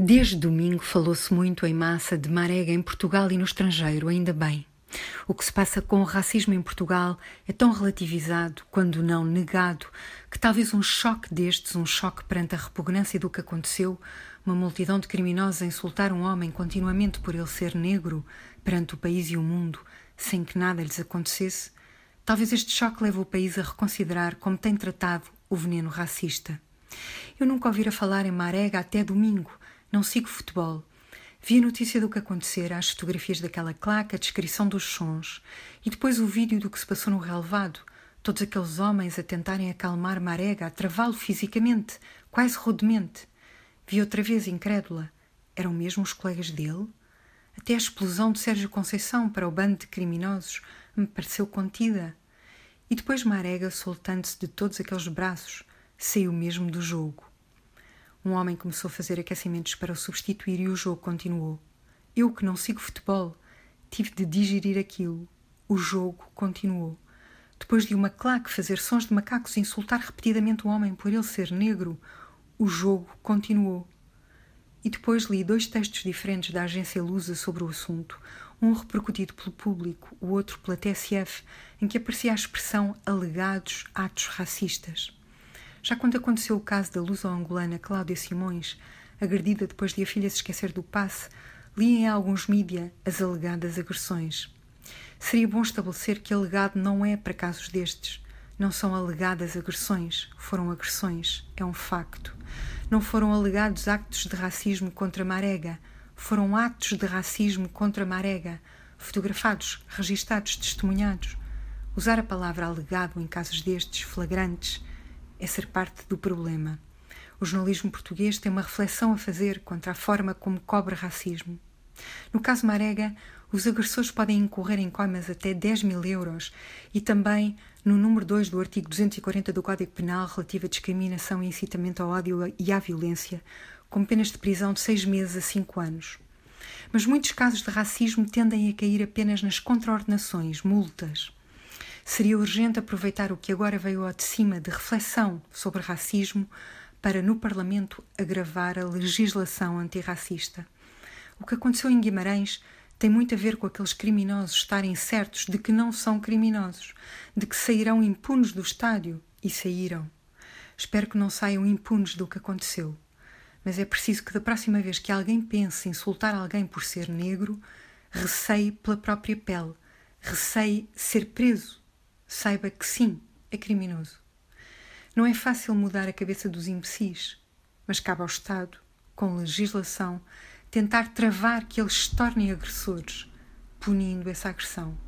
Desde domingo falou-se muito em massa de Marega em Portugal e no estrangeiro, ainda bem. O que se passa com o racismo em Portugal é tão relativizado, quando não negado, que talvez um choque destes, um choque perante a repugnância do que aconteceu, uma multidão de criminosos a insultar um homem continuamente por ele ser negro perante o país e o mundo, sem que nada lhes acontecesse, talvez este choque leve o país a reconsiderar como tem tratado o veneno racista. Eu nunca ouvira falar em Marega até domingo, não sigo futebol. Vi a notícia do que acontecera, as fotografias daquela claca, a descrição dos sons e depois o vídeo do que se passou no relevado. Todos aqueles homens a tentarem acalmar Marega, a travá-lo fisicamente, quase rudemente. Vi outra vez, incrédula. Eram mesmo os colegas dele? Até a explosão de Sérgio Conceição para o bando de criminosos me pareceu contida. E depois Marega, soltando-se de todos aqueles braços, saiu mesmo do jogo. Um homem começou a fazer aquecimentos para o substituir e o jogo continuou. Eu, que não sigo futebol, tive de digerir aquilo. O jogo continuou. Depois de uma claque fazer sons de macacos e insultar repetidamente o homem por ele ser negro, o jogo continuou. E depois li dois textos diferentes da agência Lusa sobre o assunto, um repercutido pelo público, o outro pela TSF, em que aparecia a expressão alegados atos racistas. Já quando aconteceu o caso da luso-angolana Cláudia Simões, agredida depois de a filha se esquecer do passe, li em alguns mídia as alegadas agressões. Seria bom estabelecer que alegado não é para casos destes. Não são alegadas agressões, foram agressões, é um facto. Não foram alegados actos de racismo contra Marega, foram atos de racismo contra Marega, fotografados, registados, testemunhados. Usar a palavra alegado em casos destes, flagrantes, é ser parte do problema. O jornalismo português tem uma reflexão a fazer contra a forma como cobre racismo. No caso Marega, os agressores podem incorrer em coimas até 10 mil euros e também no número 2 do artigo 240 do Código Penal relativo à discriminação e incitamento ao ódio e à violência, com penas de prisão de seis meses a cinco anos. Mas muitos casos de racismo tendem a cair apenas nas contraordenações, multas. Seria urgente aproveitar o que agora veio ao de cima de reflexão sobre racismo para, no Parlamento, agravar a legislação antirracista. O que aconteceu em Guimarães tem muito a ver com aqueles criminosos estarem certos de que não são criminosos, de que sairão impunes do estádio e saíram. Espero que não saiam impunes do que aconteceu. Mas é preciso que da próxima vez que alguém pense insultar alguém por ser negro, receie pela própria pele, receie ser preso saiba que sim, é criminoso. Não é fácil mudar a cabeça dos imbecis, mas cabe ao Estado, com legislação, tentar travar que eles se tornem agressores, punindo essa agressão.